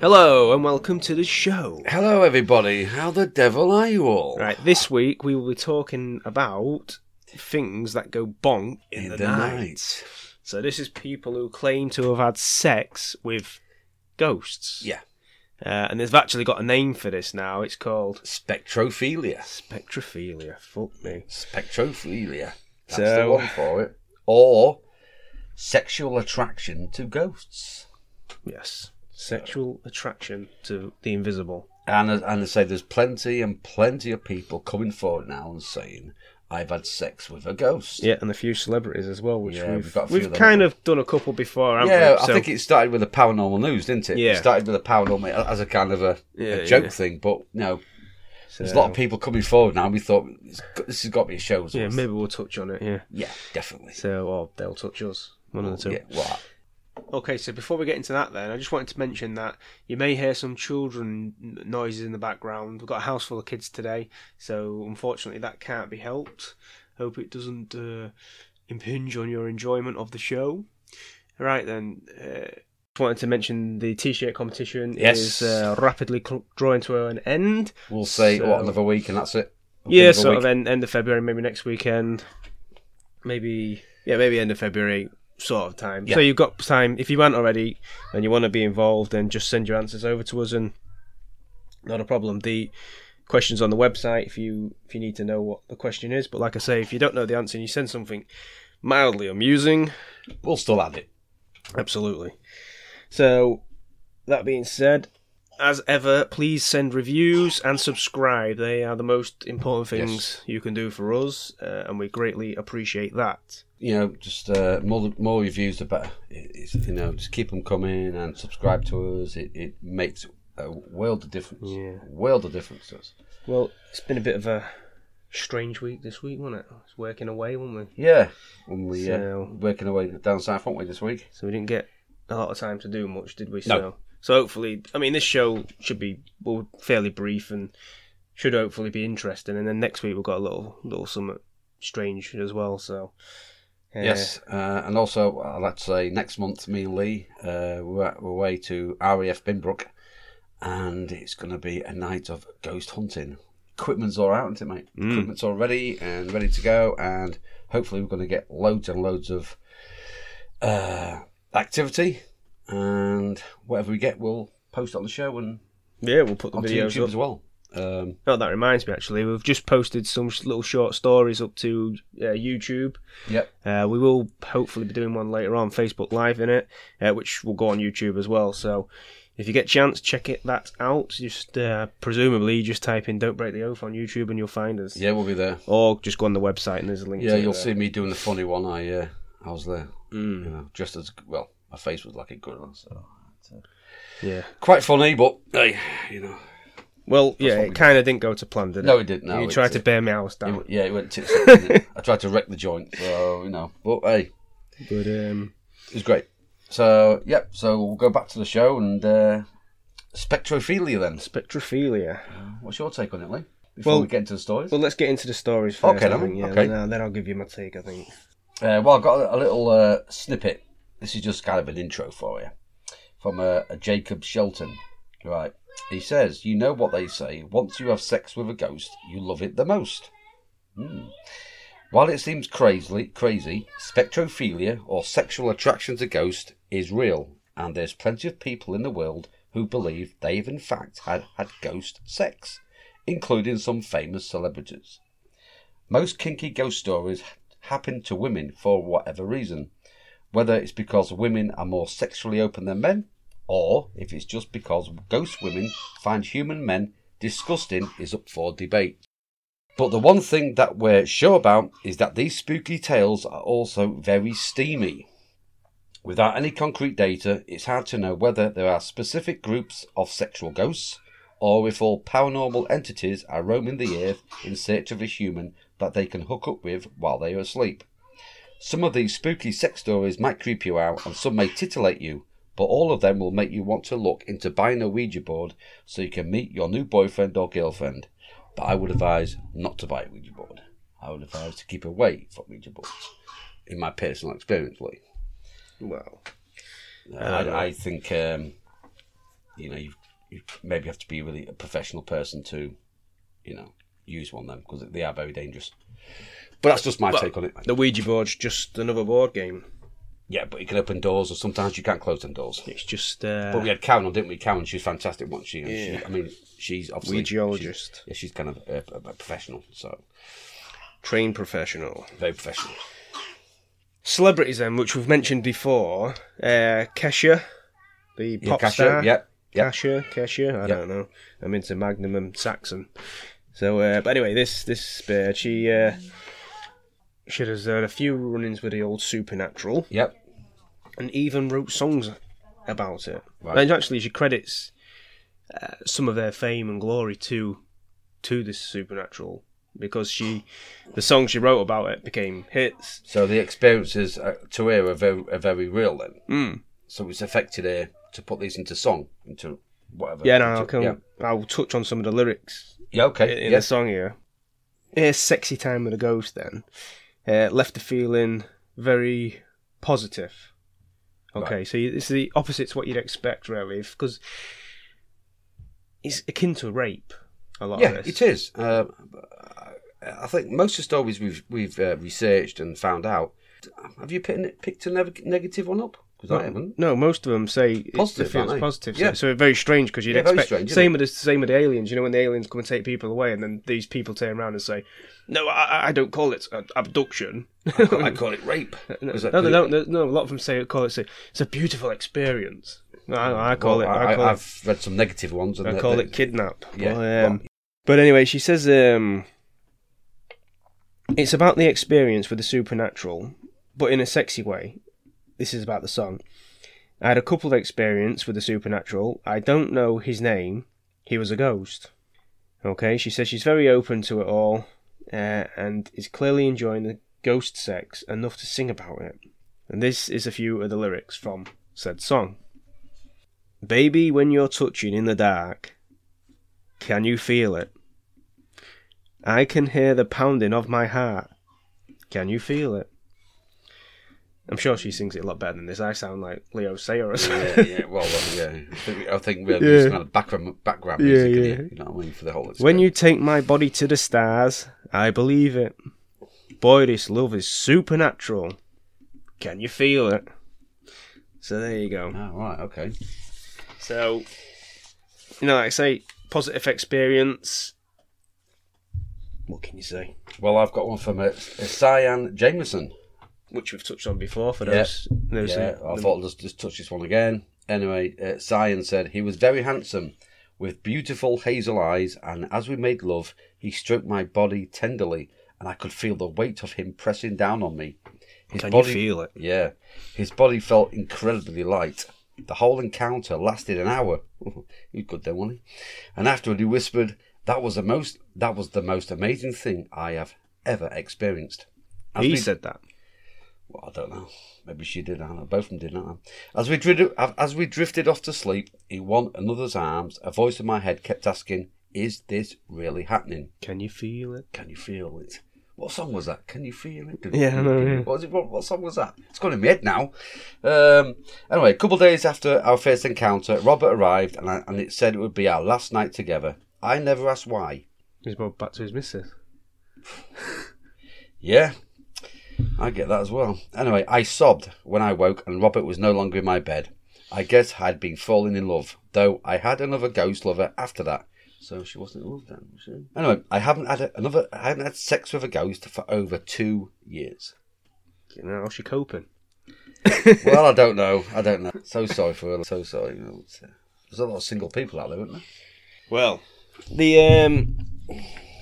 Hello and welcome to the show. Hello, everybody. How the devil are you all? Right, this week we will be talking about things that go bonk in, the, night. So this is people who claim to have had sex with ghosts. Yeah. Uh, and they've actually got a name for this now. It's called Spectrophilia. spectrophilia. Fuck me. Spectrophilia. That's So- the one for it. Or sexual attraction to ghosts. Yes. Sexual attraction to the invisible. And as- and I say there's plenty and plenty of people coming forward now and saying, I've had sex with a ghost. Yeah, and a few celebrities as well, which Yeah, we've, we've got a few we've of kind of done a couple before, haven't Yeah, we? I think it started with the paranormal news, didn't it? Yeah. It started with the paranormal as a kind of a, Yeah, a joke yeah. thing, but you know, there's a lot of people coming forward now. We thought this has got to be a show. Yeah, maybe we'll touch on it, yeah. Yeah, definitely. So, or they'll touch us. One of the two. Yeah, well, Okay, so before we get into that, then I just wanted to mention that you may hear some children noises in the background. We've got a house full of kids today, so unfortunately that can't be helped. Hope it doesn't uh, impinge on your enjoyment of the show. Right then, uh, just wanted to mention the t-shirt competition Yes. is uh, rapidly cl- drawing to an end. we'll say So- what another week and that's it. Yeah, sort week. of end, end of February, maybe next weekend. Maybe yeah, maybe end of February sort of time. Yeah. So you've got time if you aren't already and you want to be involved, then just send your answers over to us and not a problem. The questions on the website if you if you need to know what the question is. But like I say, if you don't know the answer and you send something mildly amusing, We'll still add it. Absolutely. So, that being said, as ever, please send reviews and subscribe. They are the most important things Yes. you can do for us, uh, and we greatly appreciate that. You know, just uh, more more reviews the better. It- you know, just keep them coming and subscribe to us. It, it makes a world of difference. Yeah. world of difference to us. Well, it's been a bit of a strange week this week, wasn't it? It's working away, wasn't we? Yeah, when we So- uh, working away down south, weren't we this week? So we didn't get a lot of time to do much, did we? No. So, so hopefully, I mean, this show should be well, fairly brief and should hopefully be interesting. And then next week we've got a little little something strange as well. So uh, Yes, uh, and also I'd like to say next month, me and Lee, uh, we're, we're away to RAF Binbrook, and it's going to be a night of ghost hunting. Equipment's all out, isn't it, mate? Mm. Equipment's all ready and ready to go, and hopefully we're going to get loads and loads of uh, activity, and whatever we get, we'll post on the show and yeah, we'll put the videos YouTube up. as well. Um, Oh, that reminds me. Actually, we've just posted some little short stories up to uh, YouTube. yep. Uh, we will hopefully be doing one later on Facebook Live in it, uh, which will go on YouTube as well. So if you get a chance, check it that out. Just uh, presumably just type in "Don't Break the Oath" on YouTube and you'll find us. Yeah, we'll be there. Or just go on the website and there's a link. Yeah, you'll there. see me doing the funny one. I uh, I was there. Mm. You know, just as well. My face was like a gorilla, so Yeah. quite funny. But hey, you know, Well, yeah, it kind of didn't go to plan, did it? No, it didn't, no, you tried to it- bear my house it, yeah, it went tits up. I tried to wreck the joint, so you know. But hey, But um, it was great. So yep. So we'll go back to the show and uh, spectrophilia. Then, spectrophilia. what's your take on it, Lee? Before Well- we get into the stories. Well, let's get into the stories first. Okay, then, yeah, okay. Then, uh, then I'll give you my take. I think. Uh, well, I've got a, a little uh, snippet. This is just kind of an intro for you from uh, a Jacob Shelton. Right. He says, You know what they say. Once you have sex with a ghost, you love it the most. Hmm. While it seems crazily, crazy, spectrophilia or sexual attraction to ghosts is real, and there's plenty of people in the world who believe they've in fact had, had ghost sex, including some famous celebrities. Most kinky ghost stories happen to women for whatever reason, whether it's because women are more sexually open than men, or if it's just because ghost women find human men disgusting is up for debate. But the one thing that we're sure about is that these spooky tales are also very steamy. Without any concrete data, it's hard to know whether there are specific groups of sexual ghosts or if all paranormal entities are roaming the earth in search of a human that they can hook up with while they are asleep. Some of these spooky sex stories might creep you out and some may titillate you, but all of them will make you want to look into buying a Ouija board so you can meet your new boyfriend or girlfriend. But I would advise not to buy a Ouija board. I would advise to keep away from Ouija boards, in my personal experience, Lee. Well, I, I think um, you know you, you maybe have to be really a professional person to you know use one of them because they are very dangerous. But that's just my take on it. the Ouija board's just another board game. Yeah, but you can open doors, or sometimes you can't close them doors. It's just uh, But we had Karen on, didn't we? Karen, she's fantastic, wasn't she? And Yeah. she I mean, she's obviously Ouijaologist. she's- Yeah, she's kind of a, a, a professional, so trained professional. very professional. Celebrities then, which we've mentioned before. Uh, Kesha, the Yeah, pop star. yeah, yeah. Kesha, Kesha. I don't know. I'm into Magnum and Saxon. So, uh, but anyway, this this bird, she uh, she has had a few run-ins with the old supernatural, Yep. And even wrote songs about it. Right. And actually, she credits uh, some of their fame and glory to to this supernatural because she the songs she wrote about it became hits. So the experiences uh, to her are very, are very real then. Mm. So it's affected her to put these into song, into whatever. Yeah, no, into- I'll, come, yeah. I'll touch on some of the lyrics Yeah, okay. in yeah. the song here. Here's Sexy Time with a Ghost then. Uh, left the feeling very positive. Okay, Right. so it's the opposite to what you'd expect, really, because it's akin to rape. A lot Yeah, of this. it is. Uh, I think most of the stories we've we've uh, researched and found out. Have you picked, picked a neg- negative one up? Because I haven't. No, most of them say it's- Positive, it feels positive. Yeah. So, so very strange because you'd Yeah, expect strange, same with the same with the aliens. You know, when the aliens come and take people away, and then these people turn around and say, "No, I, I don't call it abduction." I call it rape. No, no, they don't. No, no, a lot of them say call it. It's a beautiful experience. I, I call Well, it. I, I, call it. have read some negative ones. And I they- call they- it kidnap. Yeah, But, um, well- but anyway, she says um, it's about the experience with the supernatural, but in a sexy way. This is about the song. I had a couple of experience with the supernatural. I don't know his name. He was a ghost. Okay, she says she's very open to it all, uh, and is clearly enjoying the ghost sex enough to sing about it. And this is a few of the lyrics from said song. Baby, when you're touching in the dark, can you feel it? I can hear the pounding of my heart. Can you feel it? I'm sure she sings it a lot better than this. I sound like Leo Sayer or something. yeah, yeah, well, yeah. I think, I think we're Yeah. just kind of background background music. in yeah. here, You know what I mean for the whole. When you take my body to the stars, I believe it. Boy, this love is supernatural. Can you feel it? So there you go. Oh, right, okay. So, you know, like I say, positive experience. What can you say? Well, I've got one from uh, Cyan Jameson. Which we've touched on before for Yeah. those. those Yeah, who- I thought I'd just, just touch this one again. Anyway, uh, Cyan said he was very handsome, with beautiful hazel eyes, and as we made love, he stroked my body tenderly, and I could feel the weight of him pressing down on me. His Can you feel it? Yeah, his body felt incredibly light. The whole encounter lasted an hour. he was good then, wasn't he? And afterward, he whispered, "That was the most. That was the most amazing thing I have ever experienced." As He we- said that. Well, I don't know. Maybe she did. I don't know. Both of them did. Know. As we drifted, as we drifted off to sleep in one another's arms, a voice in my head kept asking, "Is this really happening? Can you feel it? Can you feel it?" What song was that? Can you feel it? Yeah, I know, yeah. What, was it, what, what song was that? It's gone in my head now. Um, anyway, a couple of days after our first encounter, Robert arrived, and, I, and it said it would be our last night together. I never asked why. He's going back to his missus. Yeah, I get that as well. Anyway, I sobbed when I woke and Robert was no longer in my bed. I guess I'd been falling in love, though I had another ghost lover after that. So she wasn't in love then, was she? Anyway, I haven't had a, another. I haven't had sex with a ghost for over two years. You know, how's she coping? well, I don't know. I don't know. So sorry for her. So sorry. You know, uh, there's a lot of single people out there, isn't there? Well, the um,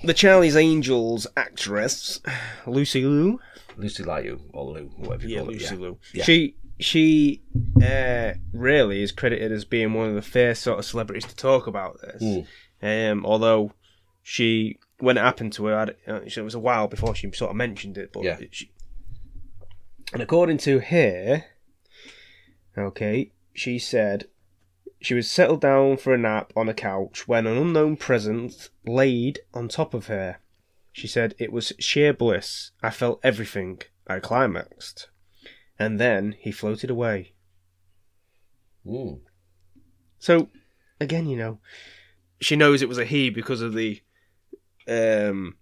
the Charlie's Angels actress Lucy Liu, Lucy Liu or Lou, whatever you yeah, call it. Lucy yeah. Liu, Yeah. she she uh, really is credited as being one of the first sort of celebrities to talk about this. Um, although she, when it happened to her, uh, it was a while before she sort of mentioned it. But Yeah. she, and according to her, okay, she said she was settled down for a nap on a couch when an unknown presence laid on top of her. She said it was sheer bliss. I felt everything. I climaxed. And then he floated away. Mm. So, again, you know, she knows it was a he because of the um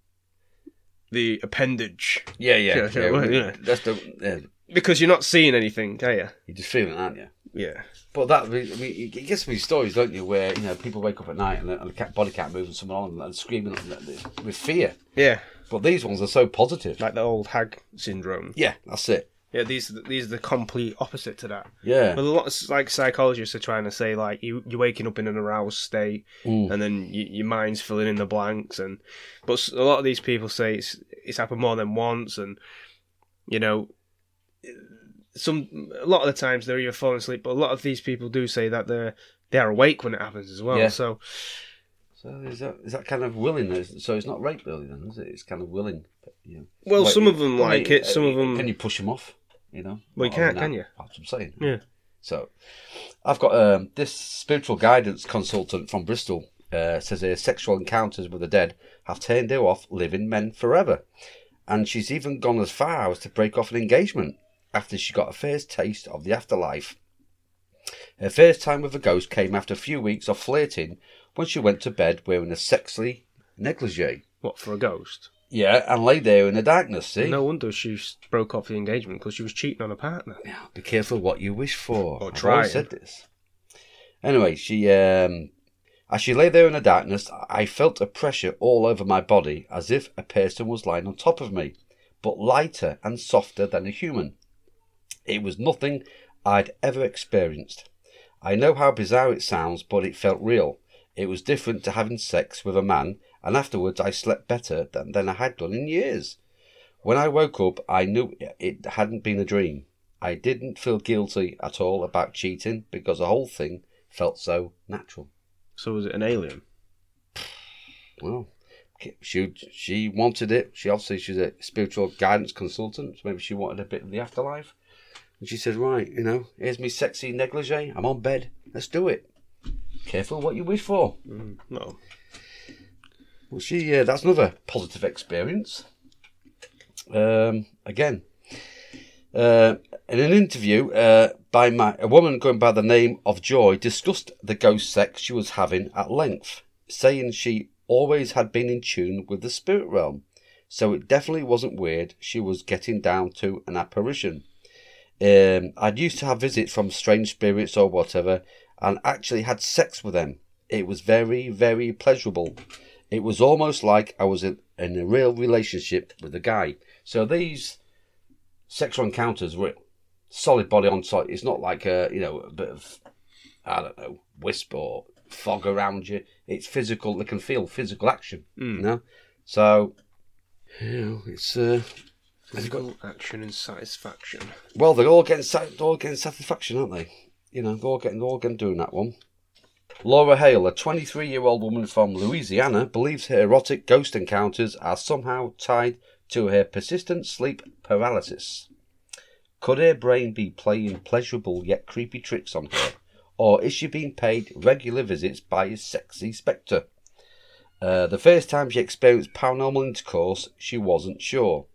the appendage. Yeah, yeah, yeah, yeah. That's the yeah, Because you're not seeing anything, are you? you're just feeling, it, aren't you? Yeah. But that, I mean, it gets these stories, don't you, where you know people wake up at night and, the- and cat, body can't move and someone on and screaming with fear. Yeah. But these ones are so positive. Like the old hag syndrome. Yeah, that's it. Yeah, these these are the complete opposite to that. Yeah, Well, a lot of like psychologists are trying to say like you you're waking up in an aroused state, Mm. and then you, your mind's filling in the blanks, and but a lot of these people say it's it's happened more than once, and you know, some a lot of the times they're either falling asleep, but a lot of these people do say that they're they're awake when it happens as well. Yeah. So So is that is that kind of willingness? So it's not rape really then, is it? It's kind of willing. You know. well, Like, some of them like you- it, some of uh, them Can you push them off? You know. Well, you can't, can you? That's what I'm saying. Yeah. So, I've got um, this spiritual guidance consultant from Bristol uh, says her sexual encounters with the dead have turned her off living men forever, and she's even gone as far as to break off an engagement after she got a first taste of the afterlife. Her first time with a ghost came after a few weeks of flirting when she went to bed wearing a sexy negligee. what for a ghost. Yeah, and lay there in the darkness. See, No wonder she broke off the engagement because she was cheating on a partner. Yeah, be careful what you wish for. Or try always said this. Anyway, she um, as she lay there in the darkness, I felt a pressure all over my body, as if a person was lying on top of me, but lighter and softer than a human. It was nothing I'd ever experienced. I know how bizarre it sounds, but it felt real. It was different to having sex with a man, and afterwards I slept better than, than I had done in years. When I woke up, I knew it hadn't been a dream. I didn't feel guilty at all about cheating because the whole thing felt so natural. So was it an alien? Well, she she wanted it. She obviously she's a spiritual guidance consultant. So maybe she wanted a bit of the afterlife. And she said, "Right, you know, here's me sexy negligee. I'm on bed. Let's do it. Careful what you wish for." Mm, no. Well, she uh, that's another positive experience. Um, again, uh, in an interview uh, by my, a woman going by the name of Joy discussed the ghost sex she was having at length, saying she always had been in tune with the spirit realm, so it definitely wasn't weird. She was getting down to an apparition. Um, I'd used to have visits from strange spirits or whatever, and actually had sex with them. It was very, very pleasurable. It was almost like I was in, in a real relationship with a guy. So these sexual encounters were solid body on site. It's not like a you know a bit of I don't know wisp or fog around you. It's physical. They can feel physical action. You know. So you know it's uh, Physical action and satisfaction. well they're all getting they're all getting satisfaction, aren't they? You know they're all getting they're all getting doing that one. Laura Hale, a 23 year old woman from Louisiana, believes her erotic ghost encounters are somehow tied to her persistent sleep paralysis. Could her brain be playing pleasurable yet creepy tricks on her, or is she being paid regular visits by a sexy spectre? Uh, the first time she experienced paranormal intercourse, she wasn't sure.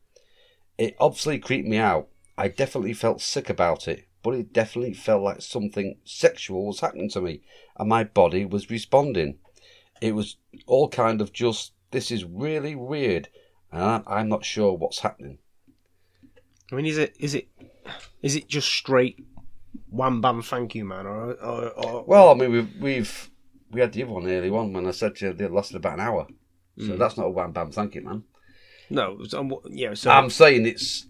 It obviously creeped me out. I definitely felt sick about it, but it definitely felt like something sexual was happening to me, and my body was responding. It was all kind of just, this is really weird, and I'm not sure what's happening. I mean, is it is it is it just straight wham bam thank you man or or, or Well, I mean, we've, we've we had the other one early on when I said to you it lasted about an hour. So hmm. that's not a wham bam thank you, man. No? um, yeah. So I'm saying it's.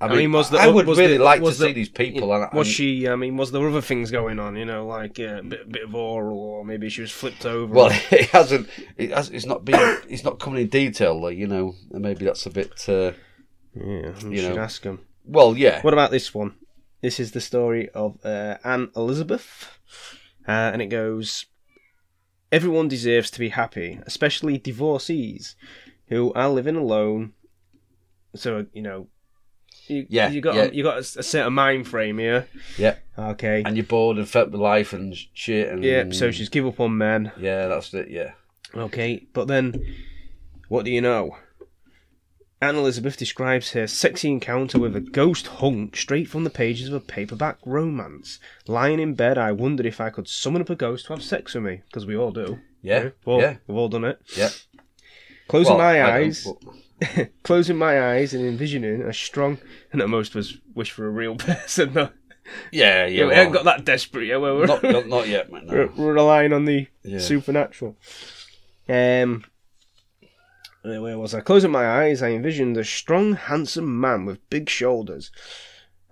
I mean, mean, was the- I would was really the- like to the- see these people. and, was and- she? I mean, was there other things going on? You know, like uh, a bit, bit of oral, or maybe she was flipped over. Well, it hasn't. It has, it's not been. It's not coming in detail. Like, you know, and maybe that's a bit. Uh, yeah, you you should know. ask him. well, yeah. What about this one? this is the story of uh, Anne Elizabeth, uh, and it goes: Everyone deserves to be happy, especially divorcees who are living alone. So you know, you, Yeah, you got yeah. you got a, a certain mind frame here. Yeah. Okay. And you're bored and fed with life and shit. And yeah. So she's give up on men. Yeah, that's it. Yeah. Okay, but then, what do you know? Anne Elizabeth describes her sexy encounter with a ghost hunk straight from the pages of a paperback romance. Lying in bed, I wondered if I could summon up a ghost to have sex with me, because we all do. Yeah. We've all, Yeah. we've all done it. Yeah. Closing Well, my eyes, closing my eyes and envisioning a strong, and that most of us wish for a real person. though. Yeah, yeah. we haven't got that desperate yet. Where we're, not, not, not yet, man. we're, we're relying on the Yeah. supernatural. Um, where where was I? Closing my eyes, I envisioned a strong, handsome man with big shoulders.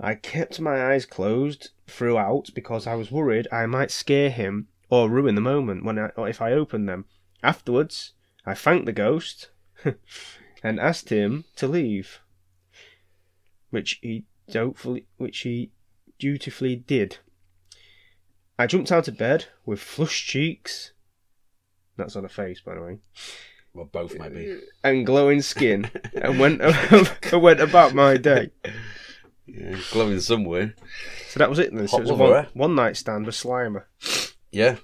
I kept my eyes closed throughout because I was worried I might scare him or ruin the moment when I, or if I opened them. Afterwards, I thanked the ghost and asked him to leave, which he doubtfully, which he dutifully did. I jumped out of bed with flushed cheeks. That's on a face, by the way Well, both maybe. and glowing skin and went and went about my day. Yeah, glowing somewhere. So that was it then. So Hot it was a one, eh? one night stand with Slimer. Yeah.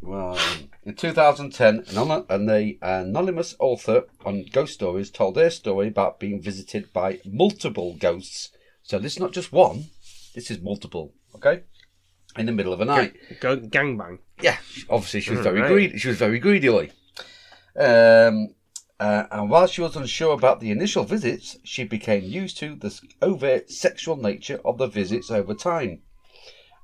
Well, um, in 2010, an an anonymous author on ghost stories told their story about being visited by multiple ghosts. So this is not just one, this is multiple, okay? In the middle of a night. Go, gangbang. Yeah, obviously she was very Right. greedy. She was very greedily. Um, uh, and while she was unsure about the initial visits, she became used to the overt sexual nature of the visits over time.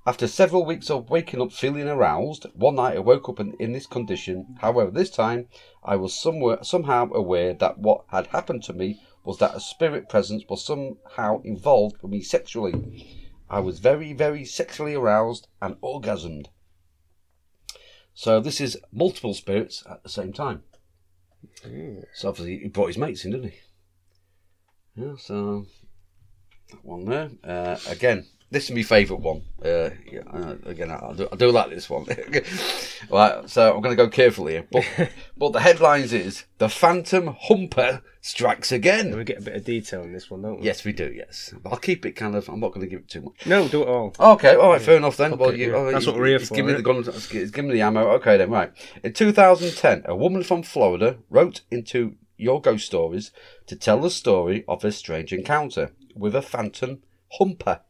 After several weeks of waking up feeling aroused, one night I woke up in, in this condition. However, this time I was somewhere, somehow aware that what had happened to me was that a spirit presence was somehow involved with me sexually. I was very, very sexually aroused and orgasmed. So this is multiple spirits at the same time. So obviously he brought his mates in, didn't he? Yeah, so that one there. Uh, again, this is my favourite one. Uh, yeah, uh, again, I do, I do like this one. right, so I'm going to go carefully here. But, but the headlines is The Phantom Humper Strikes Again. We get a bit of detail in this one, don't we? Yes, we do, yes. But I'll keep it kind of, I'm not going to give it too much. No, do it all. Okay, all right, fair enough then. well, you, yeah. oh, That's he's- what we're here for, Giving me the gun, giving me the ammo. Okay then, right. In 2010, a woman from Florida wrote into Your Ghost Stories to tell the story of a strange encounter with a phantom humper.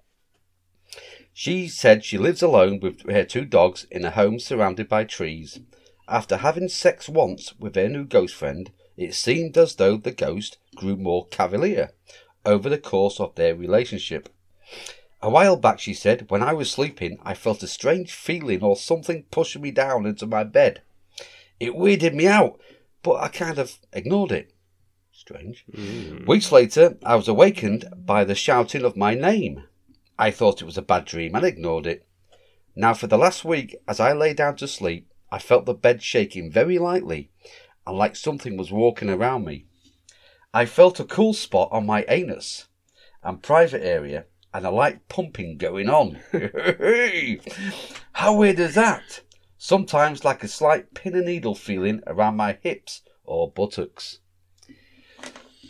She said she lives alone with her two dogs in a home surrounded by trees. After having sex once with her new ghost friend, it seemed as though the ghost grew more cavalier over the course of their relationship. A while back, she said, when I was sleeping, I felt a strange feeling or something pushing me down into my bed. It weirded me out, but I kind of ignored it. Strange. Hmm. Weeks later, I was awakened by the shouting of my name. I thought it was a bad dream and ignored it. Now, for the last week, as I lay down to sleep, I felt the bed shaking very lightly and like something was walking around me. I felt a cool spot on my anus and private area and a light pumping going on. How weird is that? Sometimes like a slight pin and needle feeling around my hips or buttocks.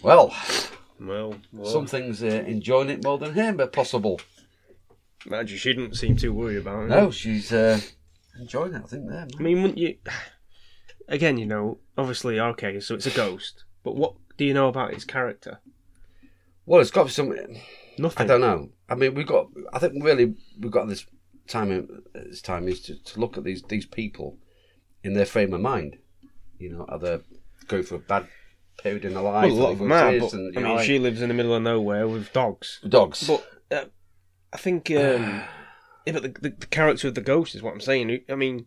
Well, Well, well some things uh, enjoying it more than him, but possible. Imagine she didn't seem too worried about it. No, she's uh, enjoying it, I think, there. I mean, wouldn't you? Again, you know, obviously, okay, so it's a ghost, but what do you know about its character? Well, it's got to be some. Nothing. I don't know. I mean, we've got. I think really we've got this time. This time is to, to look at these these people in their frame of mind. You know, are they going through a bad period in their life? Well, a lot of them are, but and, I you mean, know, she lives in the middle of nowhere with dogs. dogs. But uh, I think, um, yeah, but the, the, the character of the ghost is what I'm saying. I mean,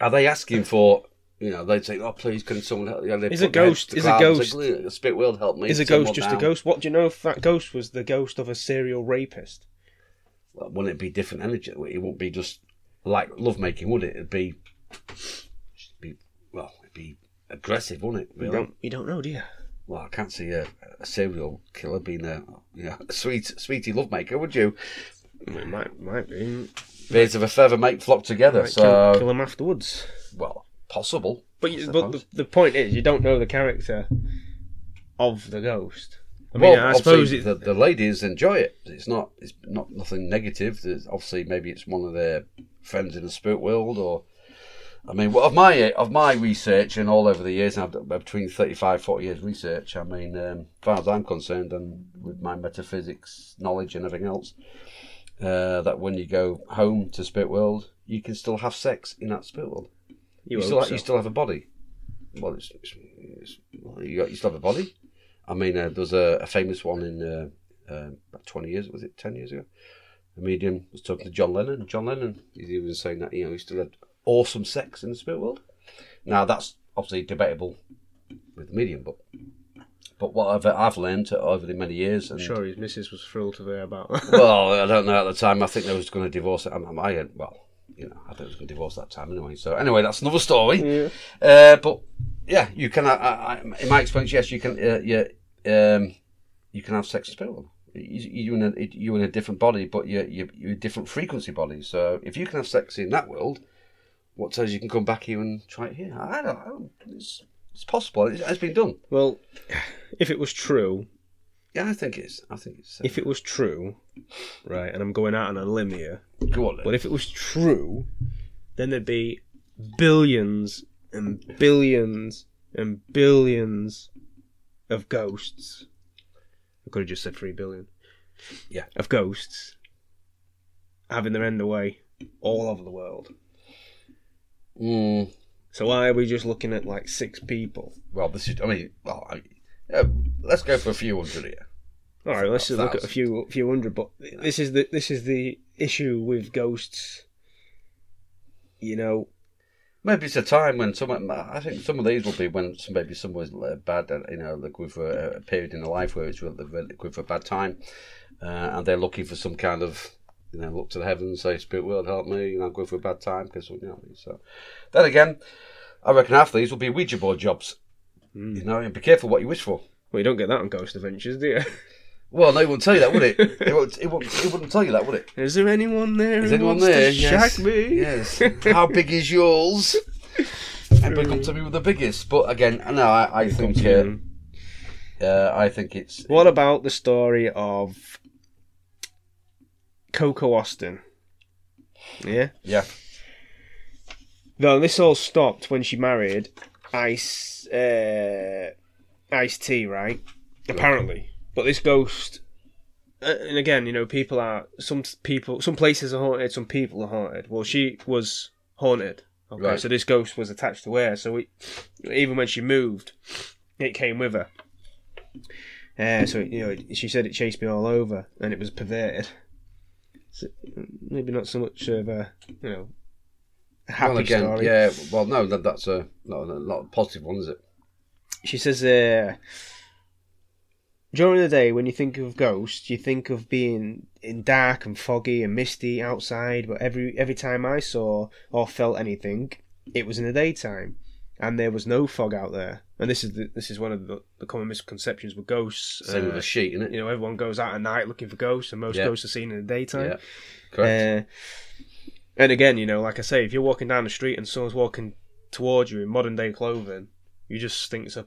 are they asking for? You know, they'd say, "Oh, please, can someone help?" You Is a ghost- is a ghost- like, "The spirit world help me. is a ghost just down." a ghost? What do you know if that ghost was the ghost of a serial rapist? Well, wouldn't it be different energy? It wouldn't be just like lovemaking, would it? It'd be, be well, it'd be aggressive, wouldn't it? You don't, you don't know, do you? Well, I can't see a, a serial killer being a you know a sweet sweetie lovemaker, would you? It might might be. Birds of a feather make flock together. Might so, kill, kill him afterwards. well, possible. But, you, but the, the point is, you don't know the character of the ghost. I well, mean, I suppose it, the, the ladies enjoy it. It's not. It's not nothing negative. There's, obviously, maybe it's one of their friends in the spirit world, or I mean, well, of my of my research and all over the years, I've done between 35, 40 years research. I mean, um, as far as I'm concerned, and with my metaphysics knowledge and everything else, uh, that when you go home to spirit world, you can still have sex in that spirit world. you, You, still so. you still have a body. Well, it's, it's, it's, well, you, got, you still have a body. I mean, uh, there's a, a famous one in uh, uh, about 20 years, was it 10 years ago? A medium was talking to John Lennon. John Lennon, he was saying that you know he still had awesome sex in the spirit world. Now that's obviously debatable with the medium, but but what I've I've learned over the many years, and I'm sure his missus was thrilled to hear about. that. well, I don't know at the time. I think they was going to divorce. I, I, I well, you know, I think they was going to divorce that time anyway. So anyway, that's another story. yeah. Uh, but yeah, you can. I, I, in my experience, yes, you can. Uh, yeah, um, you can have sex with people. You, you in a you in a different body, but you you you're a different frequency body. So if you can have sex in that world, what tells you can come back here and try it here? I don't. know. It's it's possible. It has been done. Well, if it was true, Yeah, I think it's. I think it's. Uh, if it was true, right, and I'm going out on a limb here, go on. Then. but if it was true, then there'd be billions and billions and billions of ghosts. I could have just said three billion. Yeah. Of ghosts having their end away all over the world. Mm, So why are we just looking at like six people? well, this is. I mean, well, I, uh, let's go for a few hundred here. All right, let's just look at a few few hundred. But this is the this is the issue with ghosts. You know, Maybe it's a time when some. I think some of these will be when some, maybe someone's uh, bad. uh, You know, going for a, a period in their life where it's really, going for a bad time, uh, and they're looking for some kind of. You know, look to the heavens, say, "Spirit world, help me." You know, I'm going for a bad time because you know. So, then again, I reckon half these will be Ouija board jobs. Mm. You know, and be careful what you wish for. well, you don't get that on Ghost Adventures, do you? Well, no, it wouldn't tell you that, would it? It, won't, it, won't, it wouldn't tell you that, would it? Is there anyone there? Is anyone there? Yes. me? Yes. How big is yours? Everybody come to me with the biggest. But again, no, I, I think uh, uh, I think it's What about the story of Coco Austin? Yeah. yeah. Though this all stopped when she married Ice uh, Ice T, right? Apparently, but this ghost, uh, and again, you know, people are some people, some places are haunted, some people are haunted. Well, she was haunted. Okay, Right. so this ghost was attached to her. So it, even when she moved, it came with her. Uh, so you know, she said it chased me all over, and it was perverted. So, maybe not so much of a you know happy well, again, story. yeah. Well, no, that, that's a not, a- not a positive one, is it? She says, uh, during the day, when you think of ghosts, you think of being in dark and foggy and misty outside. But every every time I saw or felt anything, it was in the daytime, and there was no fog out there. And this is the, this is one of the, the common misconceptions with ghosts. Same with Uh, a sheet, isn't it? you know, everyone goes out at night looking for ghosts, and most Yeah. ghosts are seen in the daytime. Yeah, correct. Uh, and again, you know, like I say, if you're walking down the street and someone's walking towards you in modern day clothing, you just think it's a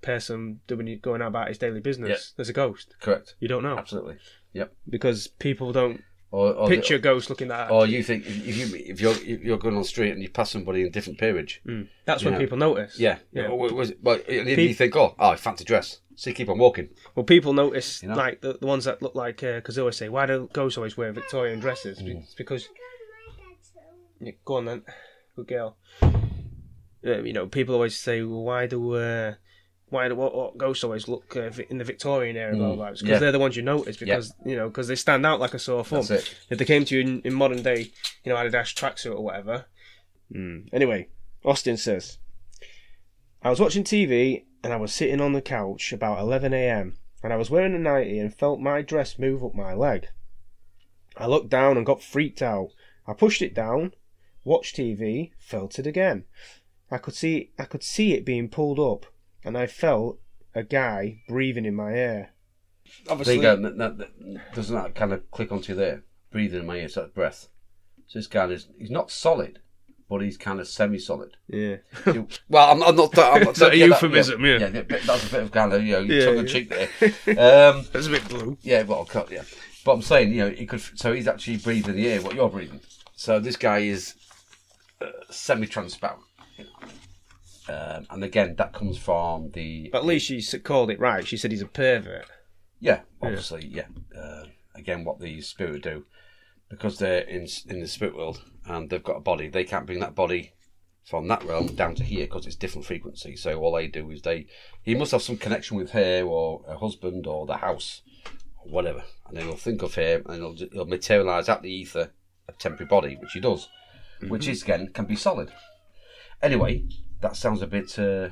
person doing going out about his daily business. Yeah. There's a ghost. correct. You don't know Absolutely. Yep. Because people don't Or, or picture a ghost looking at. or you think if you if you're if you're going on the street and you pass somebody in a different peerage, Mm. That's when Yeah. people notice. yeah, Yeah. Or was it, well, and Pe- you think, oh, oh, fancy dress. So you keep on walking. Well, people notice You know? like the, the ones that look like because they always say, "Why do ghosts always wear Victorian dresses?" Mm. It's because yeah, go on then, good girl. Uh, you know, people always say, "Well, why do uh, why do what, what ghosts always look uh, in the Victorian era?" Mm. because Yeah. they're the ones you notice because you know because they stand out like a sore thumb. That's it. If they came to you in, in modern day, you know, Adidas tracksuit or whatever. Mm. Anyway, Austin says, I was watching TV and I was sitting on the couch about 11 a.m. and I was wearing a nightie and felt my dress move up my leg. I looked down and got freaked out. I pushed it down, watched TV, felt it again. I could see I could see it being pulled up, and I felt a guy breathing in my ear. There Obviously, you go. That, that, that- doesn't that kind of click onto you there? Breathing in my ears, that breath. So this guy is he's not solid, but he's kind of semi-solid. yeah. well, I'm, I'm not. I'm not Is that a yeah, euphemism, yeah. yeah. bit- That's a bit of kind of you know Yeah, tongue in yeah. cheek there. Um, That's a bit blue. yeah, well, cut, yeah. But I'm saying, you know, he could. So he's actually breathing the air what you're breathing. So this guy is uh, semi-transparent. you know. Um, and again, that comes from the But at least she called it right. She said he's a pervert. Yeah, obviously, yeah. Uh, again, what the spirit do, because they're in in the spirit world and they've got a body, they can't bring that body from that realm down to here because it's different frequency. So all they do is they, he must have some connection with her or her husband or the house or whatever, and then he'll think of her and he'll, he'll materialize out the ether a temporary body, which he does, which is again can be solid. Anyway, that sounds a bit. Uh,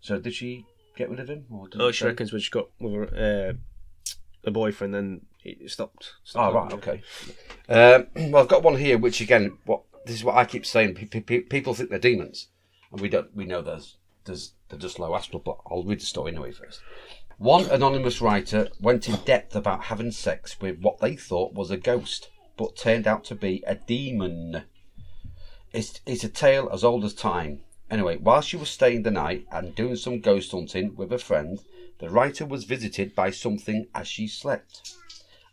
so did she get rid of him? Or did Oh, she say? reckons when she got with her, uh, a boyfriend, then it stopped. Oh right, okay. Um, well, I've got one here, which again, what this is what I keep saying. Pe- pe- pe- people think they're demons, and we don't. We know there's there's they're just low astral. But I'll read the story anyway first. One anonymous writer went in depth about having sex with what they thought was a ghost, but turned out to be a demon. It's it's a tale as old as time. Anyway, while she was staying the night and doing some ghost hunting with a friend, the writer was visited by something as she slept.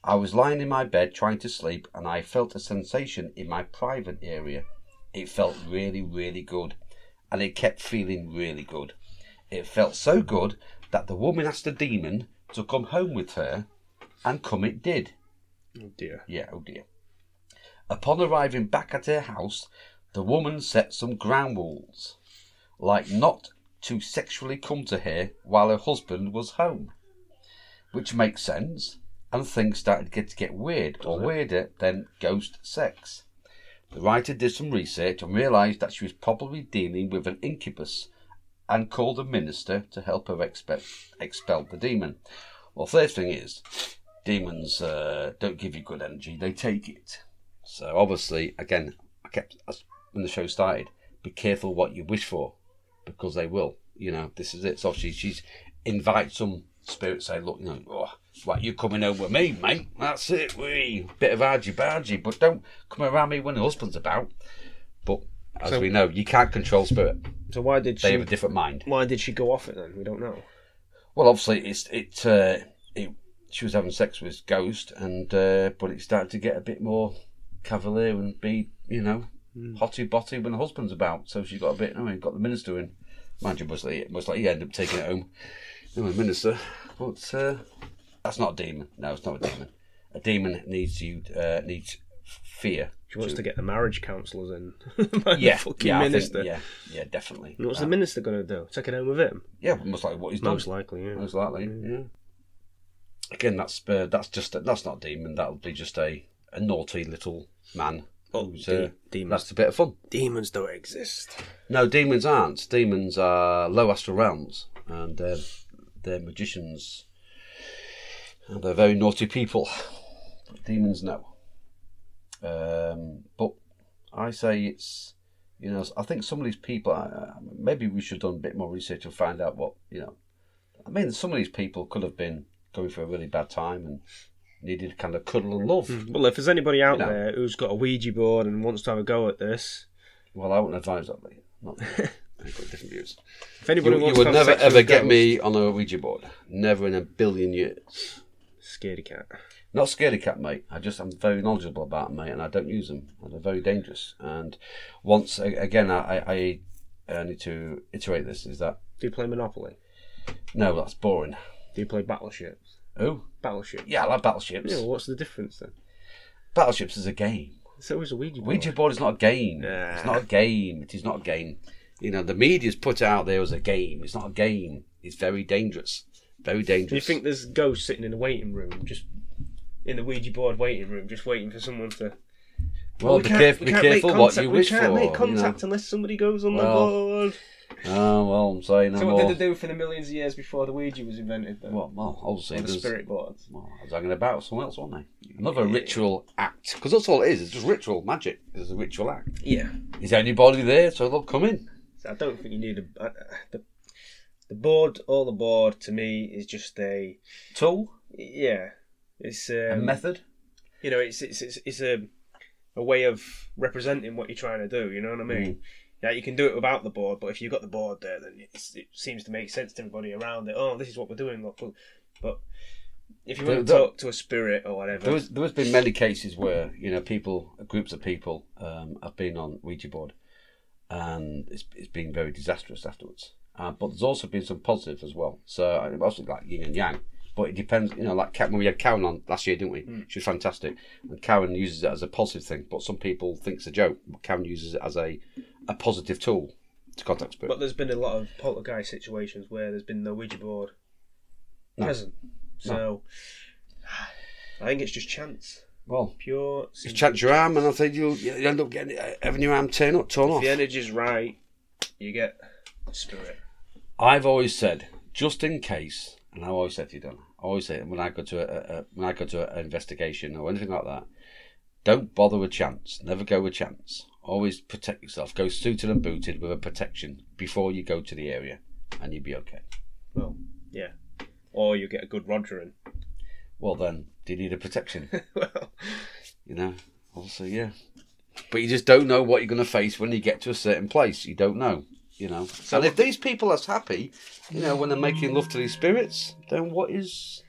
I was lying in my bed trying to sleep and I felt a sensation in my private area. It felt really, really good. And it kept feeling really good. It felt so good that the woman asked the demon to come home with her, and come it did. Oh dear. Yeah, oh dear. Upon arriving back at her house, the woman set some ground rules, like not to sexually come to her while her husband was home, which makes sense. And things started to get, to get weird, or weirder than ghost sex. The writer did some research and realised that she was probably dealing with an incubus, and called a minister to help her expel, expel the demon. Well, first thing is, demons uh, don't give you good energy; they take it. So obviously, again, I kept when the show started, be careful what you wish for, because they will. You know, this is it. So obviously, she's invite some spirit, say, look, you know, oh, you coming home with me, mate? That's it. We bit of argy bargy, but don't come around me when the husband's about. But as So- we know, you can't control spirit. So why did she? They she? have a different mind. Why did she go off it then? We don't know. Well, obviously, it's it. Uh, it she was having sex with Ghost, and uh, but it started to get a bit more cavalier and be, you know, hotty botty when the husband's about. So she got a bit. I mean, got the minister in. Mind you, most likely, he ended up taking it home. The minister, but uh, that's not a demon. No, it's not a demon. A demon needs you uh, needs fear. She wants to get the marriage counsellors in. Yeah, fucking yeah, I think- minister. yeah, yeah, definitely. And what's Uh, the minister going to do? Take it home with him? yeah, most likely what he's done. Most likely, yeah. Most likely, yeah. Again, that's uh, that's just a, that's not a demon. That'll be just a, a naughty little man. Oh, uh, demons. That's a bit of fun. Demons don't exist. No, demons aren't. Demons are low astral realms, and uh, they're magicians. And they're very naughty people. Demons, no. Um, but I say it's, you know, I think some of these people, uh, maybe we should have done a bit more research and find out what, you know. I mean, some of these people could have been going through a really bad time and needed kind of cuddle and love. Mm. Well, if there's anybody out You know. there who's got a Ouija board and wants to have a go at this, Well, I wouldn't advise that, Lee. Not, got different views. if anybody You, you would never ever get me on a Ouija board. Never in a billion years. Scaredy cat. Not scaredy cat, mate. I just I'm very knowledgeable about them, mate, and I don't use them. And they're very dangerous. And once again, I, I, I need to iterate this: is that Do you play Monopoly? no, that's boring. Do you play Battleships? Oh, Battleship. yeah, I like battleships. Yeah, well, what's the difference then? Battleships is a game. So is a Ouija board. Ouija board is not a game. Nah. It's not a game. It is not a game. You know, the media's put it out there as a game. It's not a game. It's very dangerous. Very dangerous. Do you think there's ghosts sitting in the waiting room, just in the Ouija board waiting room, just waiting for someone to? Well, we be we Be careful what contact- you we can't for. make you know. contact unless somebody goes on the board. Oh well, I'm saying no So more. what did they do for the millions of years before the Ouija was invented? Then? Well, well, obviously Or the there's- spirit boards. Well, I was hanging about with someone else, wasn't I? Another ritual act, because that's all it is. It's just ritual magic. It's a ritual act. Yeah. Is anybody there? So they'll come in. So I don't think you need a. Uh, the, The board, all the board, to me is just a Tool, yeah. It's a um, method. you know, it's it's it's, it's a a way of representing what you're trying to do. You know what I mean? Yeah, you can do it without the board, but if you've got the board there, then it seems to make sense to everybody around it. Oh, this is what we're doing. Look. But if you want to talk to a spirit or whatever, There was there has been many cases where you know people, groups of people, um, have been on Ouija board, and it's it's been very disastrous afterwards. Uh, but there's also been some positives as well. So I mean, also like yin and yang. But it depends, you know. Like when we had Karen on last year, didn't we? She was fantastic, and Karen uses it as a positive thing. But some people think it's a joke. But Karen uses it as a a positive tool to contact spirit. but there's been a lot of poltergeist situations where there's been no Ouija board No. present. So I think it's just chance, well, pure. you chance your arm, and I think you'll you end up getting having your arm turn up, torn If off. the energy's right, you get spirit. I've always said, just in case, and I always said to you, Don, I always say when I go to a, a when I go to an investigation or anything like that, don't bother with chance. Never go with chance. Always protect yourself. Go suited and booted with a protection before you go to the area, and you'll be okay. Well, yeah. Or you get a good Rogering. Well, then, do you need a protection? well, you know, also, yeah. But you just don't know what you're going to face when you get to a certain place. You don't know, you know. So and if these people are happy, you know, when they're making love to these spirits, then what is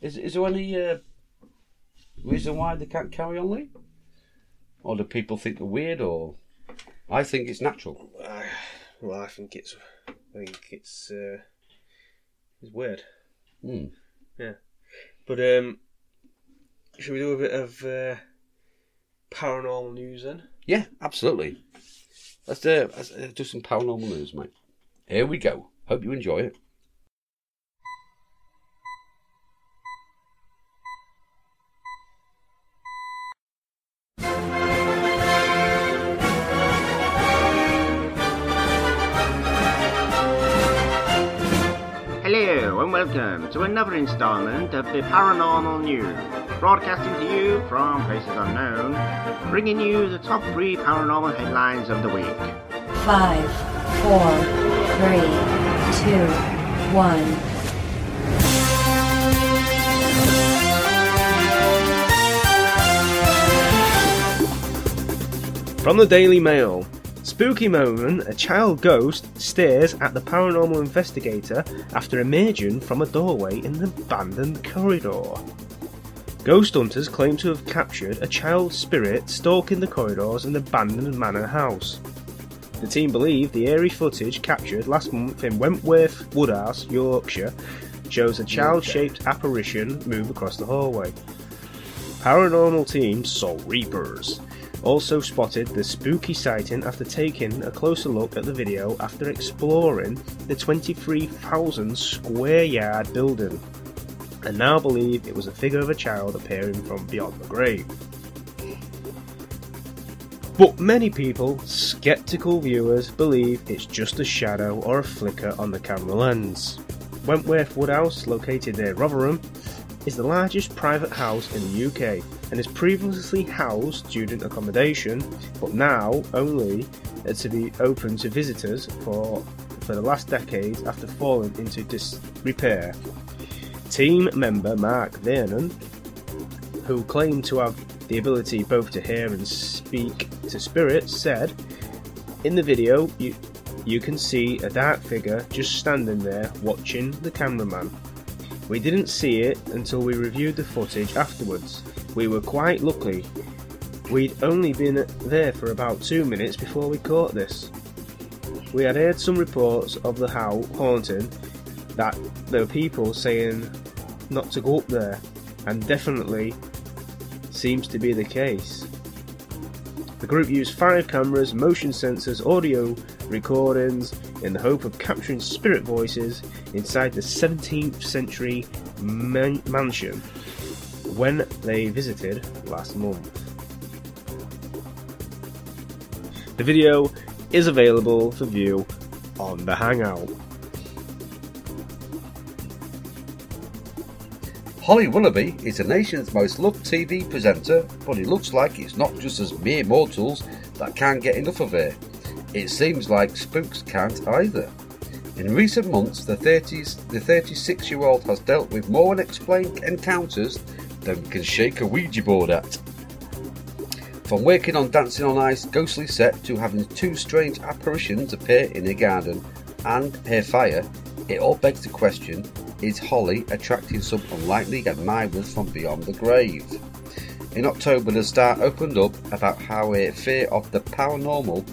is is there any uh, reason why they can't carry on, Lee? Or do people think they're weird? Or I think it's natural. I, well, I think it's, I think it's, uh, it's weird. Yeah. But um, should we do a bit of uh, paranormal news then? Yeah, absolutely. Let's, uh, let's uh, do some paranormal news, mate. Here we go. Hope you enjoy it. And welcome to another installment of the Paranormal News, broadcasting to you from places unknown, bringing you the top three paranormal headlines of the week. Five, four, three, two, one. From the Daily Mail. Spooky moment, a child ghost stares at the paranormal investigator after emerging from a doorway in the abandoned corridor. Ghost hunters claim to have captured a child spirit stalking the corridors in the abandoned manor house. The team believe the eerie footage captured last month in Wentworth Woodhouse, Yorkshire, shows a child shaped apparition move across the hallway. Paranormal team saw Reapers. Also spotted the spooky sighting after taking a closer look at the video after exploring the 23,000 square yard building, and now believe it was a figure of a child appearing from beyond the grave. But many people, skeptical viewers, believe it's just a shadow or a flicker on the camera lens. Wentworth Woodhouse, located near Rotherham, is the largest private house in the UK and has previously housed student accommodation, but now only uh, to be open to visitors for for the last decade after falling into disrepair. Team member Mark Vernon, who claimed to have the ability both to hear and speak to spirits, said, "In the video, you you can see a dark figure just standing there watching the cameraman." We didn't see it until we reviewed the footage afterwards. We were quite lucky. We'd only been there for about two minutes before we caught this. We had heard some reports of the how haunting that there were people saying not to go up there, and definitely seems to be the case. The group used five cameras, motion sensors, audio recordings in the hope of capturing spirit voices inside the 17th century man- mansion when they visited last month. The video is available for view on the Hangout. Holly Willoughby is the nation's most loved TV presenter, but it looks like it's not just as mere mortals that can't get enough of her. It seems like spooks can't either. In recent months, the 30s, the 36 year old has dealt with more unexplained encounters than we can shake a Ouija board at. From working on Dancing on Ice ghostly set to having two strange apparitions appear in her garden and her fire, it all begs the question is Holly attracting some unlikely admirers from beyond the grave? In October, the star opened up about how her fear of the paranormal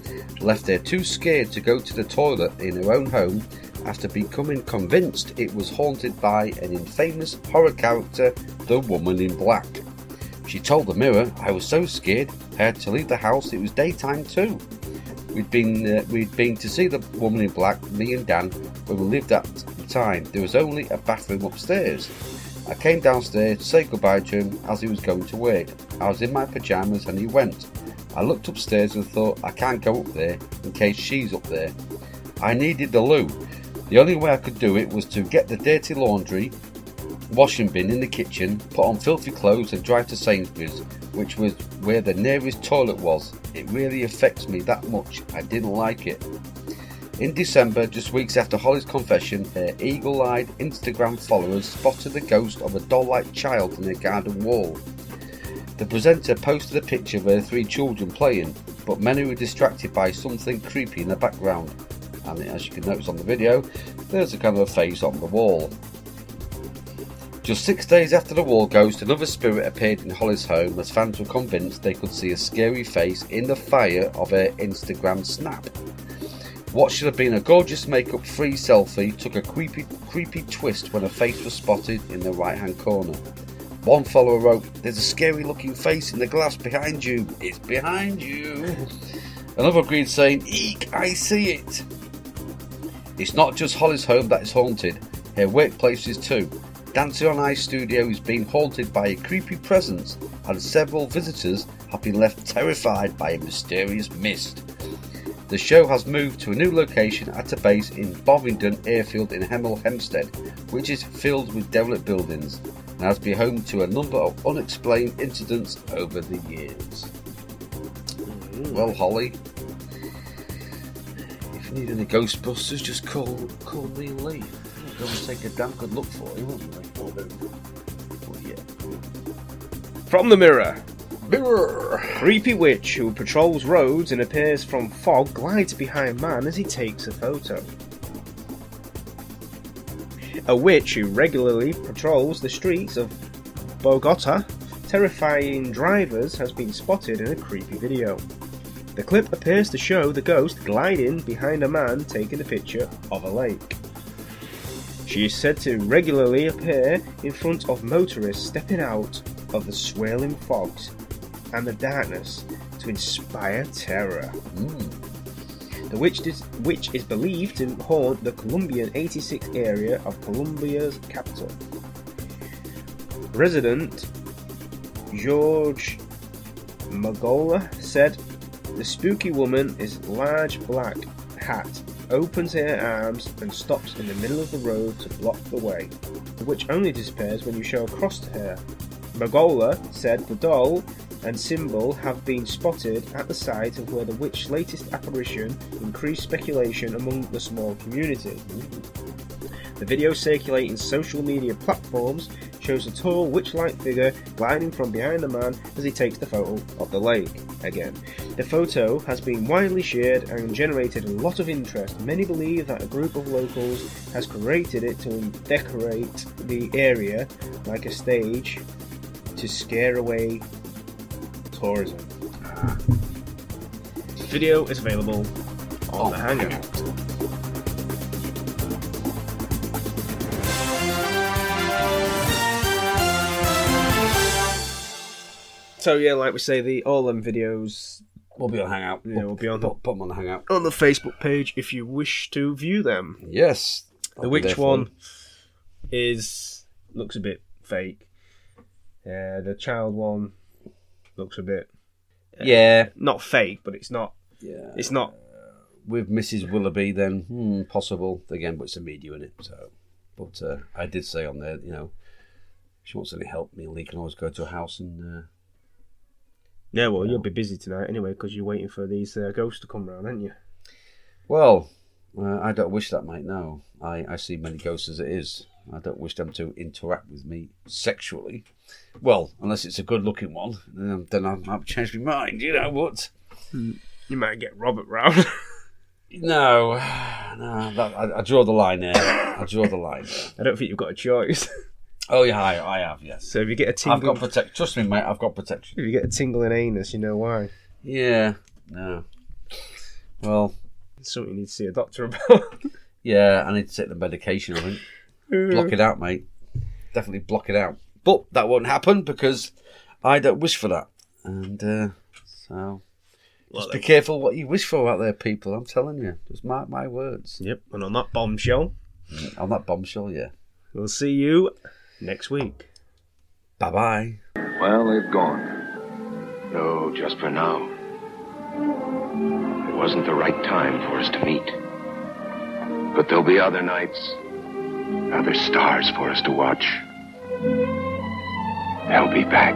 left her too scared to go to the toilet in her own home after becoming convinced it was haunted by an infamous horror character, the Woman in Black. She told the Mirror, "I was so scared, I had to leave the house. It was daytime too. We'd been uh, we'd been to see the Woman in Black, me and Dan, we lived at the time. There was only a bathroom upstairs. I came downstairs to say goodbye to him as he was going to work. I was in my pajamas and he went. I looked upstairs and thought I can't go up there in case she's up there. I needed the loo. The only way I could do it was to get the dirty laundry washing bin in the kitchen, put on filthy clothes and drive to Sainsbury's, which was where the nearest toilet was. It really affects me that much. I didn't like it. In December, just weeks after Holly's confession, her eagle eyed Instagram followers spotted the ghost of a doll like child in her garden wall. The presenter posted a picture of her three children playing, but many were distracted by something creepy in the background. And as you can notice on the video, there's a kind of a face on the wall. Just six days after the wall ghost, another spirit appeared in Holly's home as fans were convinced they could see a scary face in the fire of her Instagram snap. What should have been a gorgeous makeup free selfie took a creepy, creepy twist when a face was spotted in the right hand corner. One follower wrote, There's a scary looking face in the glass behind you. It's behind you. Another agreed, saying, Eek, I see it. It's not just Holly's home that is haunted, her workplace is too. Dancing on Ice Studio is being haunted by a creepy presence, and several visitors have been left terrified by a mysterious mist. The show has moved to a new location at a base in Bovingdon Airfield in Hemel Hempstead, which is filled with derelict buildings and has been home to a number of unexplained incidents over the years. Mm. Well, Holly, if you need any Ghostbusters, just call call me and Lee. We'll go and take a damn good look for you, won't? Well, yeah. From the mirror, Mirror. creepy witch who patrols roads and appears from fog glides behind man as he takes a photo. A witch who regularly patrols the streets of Bogota, terrifying drivers, has been spotted in a creepy video. The clip appears to show the ghost gliding behind a man taking a picture of a lake. She is said to regularly appear in front of motorists stepping out of the swirling fogs and the darkness to inspire terror. Mm. The witch is, witch is believed to haunt the Colombian 86 area of Colombia's capital. Resident George Magola said the spooky woman is large black hat, opens her arms and stops in the middle of the road to block the way, the witch only disappears when you show across to her. Magola said the doll and symbol have been spotted at the site of where the witch's latest apparition increased speculation among the small community. The video circulating social media platforms shows a tall witch-like figure gliding from behind the man as he takes the photo of the lake. Again, the photo has been widely shared and generated a lot of interest. Many believe that a group of locals has created it to decorate the area like a stage to scare away tourism. Video is available on the Hangout. So yeah, like we say, the all them videos We'll be on Hangout. Yeah, we'll be on the- put, put them on the Hangout. on the Facebook page if you wish to view them. Yes. The witch one is looks a bit fake. Yeah, the child one looks a bit Yeah. not fake, but it's not. Yeah. It's not. With Mrs. Willoughby, then hmm, possible again, but it's a media in it. So, but uh, I did say on there, you know, if she wants any help, me and Lee can always go to a house and. Uh, Yeah, well, you'll be busy tonight anyway because you're waiting for these uh, ghosts to come round, aren't you? well, Uh, I don't wish that, mate. No, I, I see many ghosts as it is. I don't wish them to interact with me sexually. Well, unless it's a good-looking one, then, then I might change my mind. You know what? Hmm. You might get Robert round. No, no. That, I, I draw the line there. I draw the line. There. I don't think you've got a choice. Oh yeah, I, I have. Yes, So if you get a I've got protection. Trust me, mate. I've got protection. if you get a tingle in anus, you know why. Yeah. No. Well, It's something you need to see a doctor about. yeah. I need to take the medication. I think. Block it out, mate. Definitely block it out. But that won't happen because I don't wish for that. And uh, so, just be careful what you wish for out there, people. I'm telling you, just mark my words. Yep, and on that bombshell, On that bombshell, yeah. we'll see you next week. Bye bye. Well, they've gone. No, just for now. It wasn't the right time for us to meet. But there'll be other nights, other stars for us to watch. They'll be back.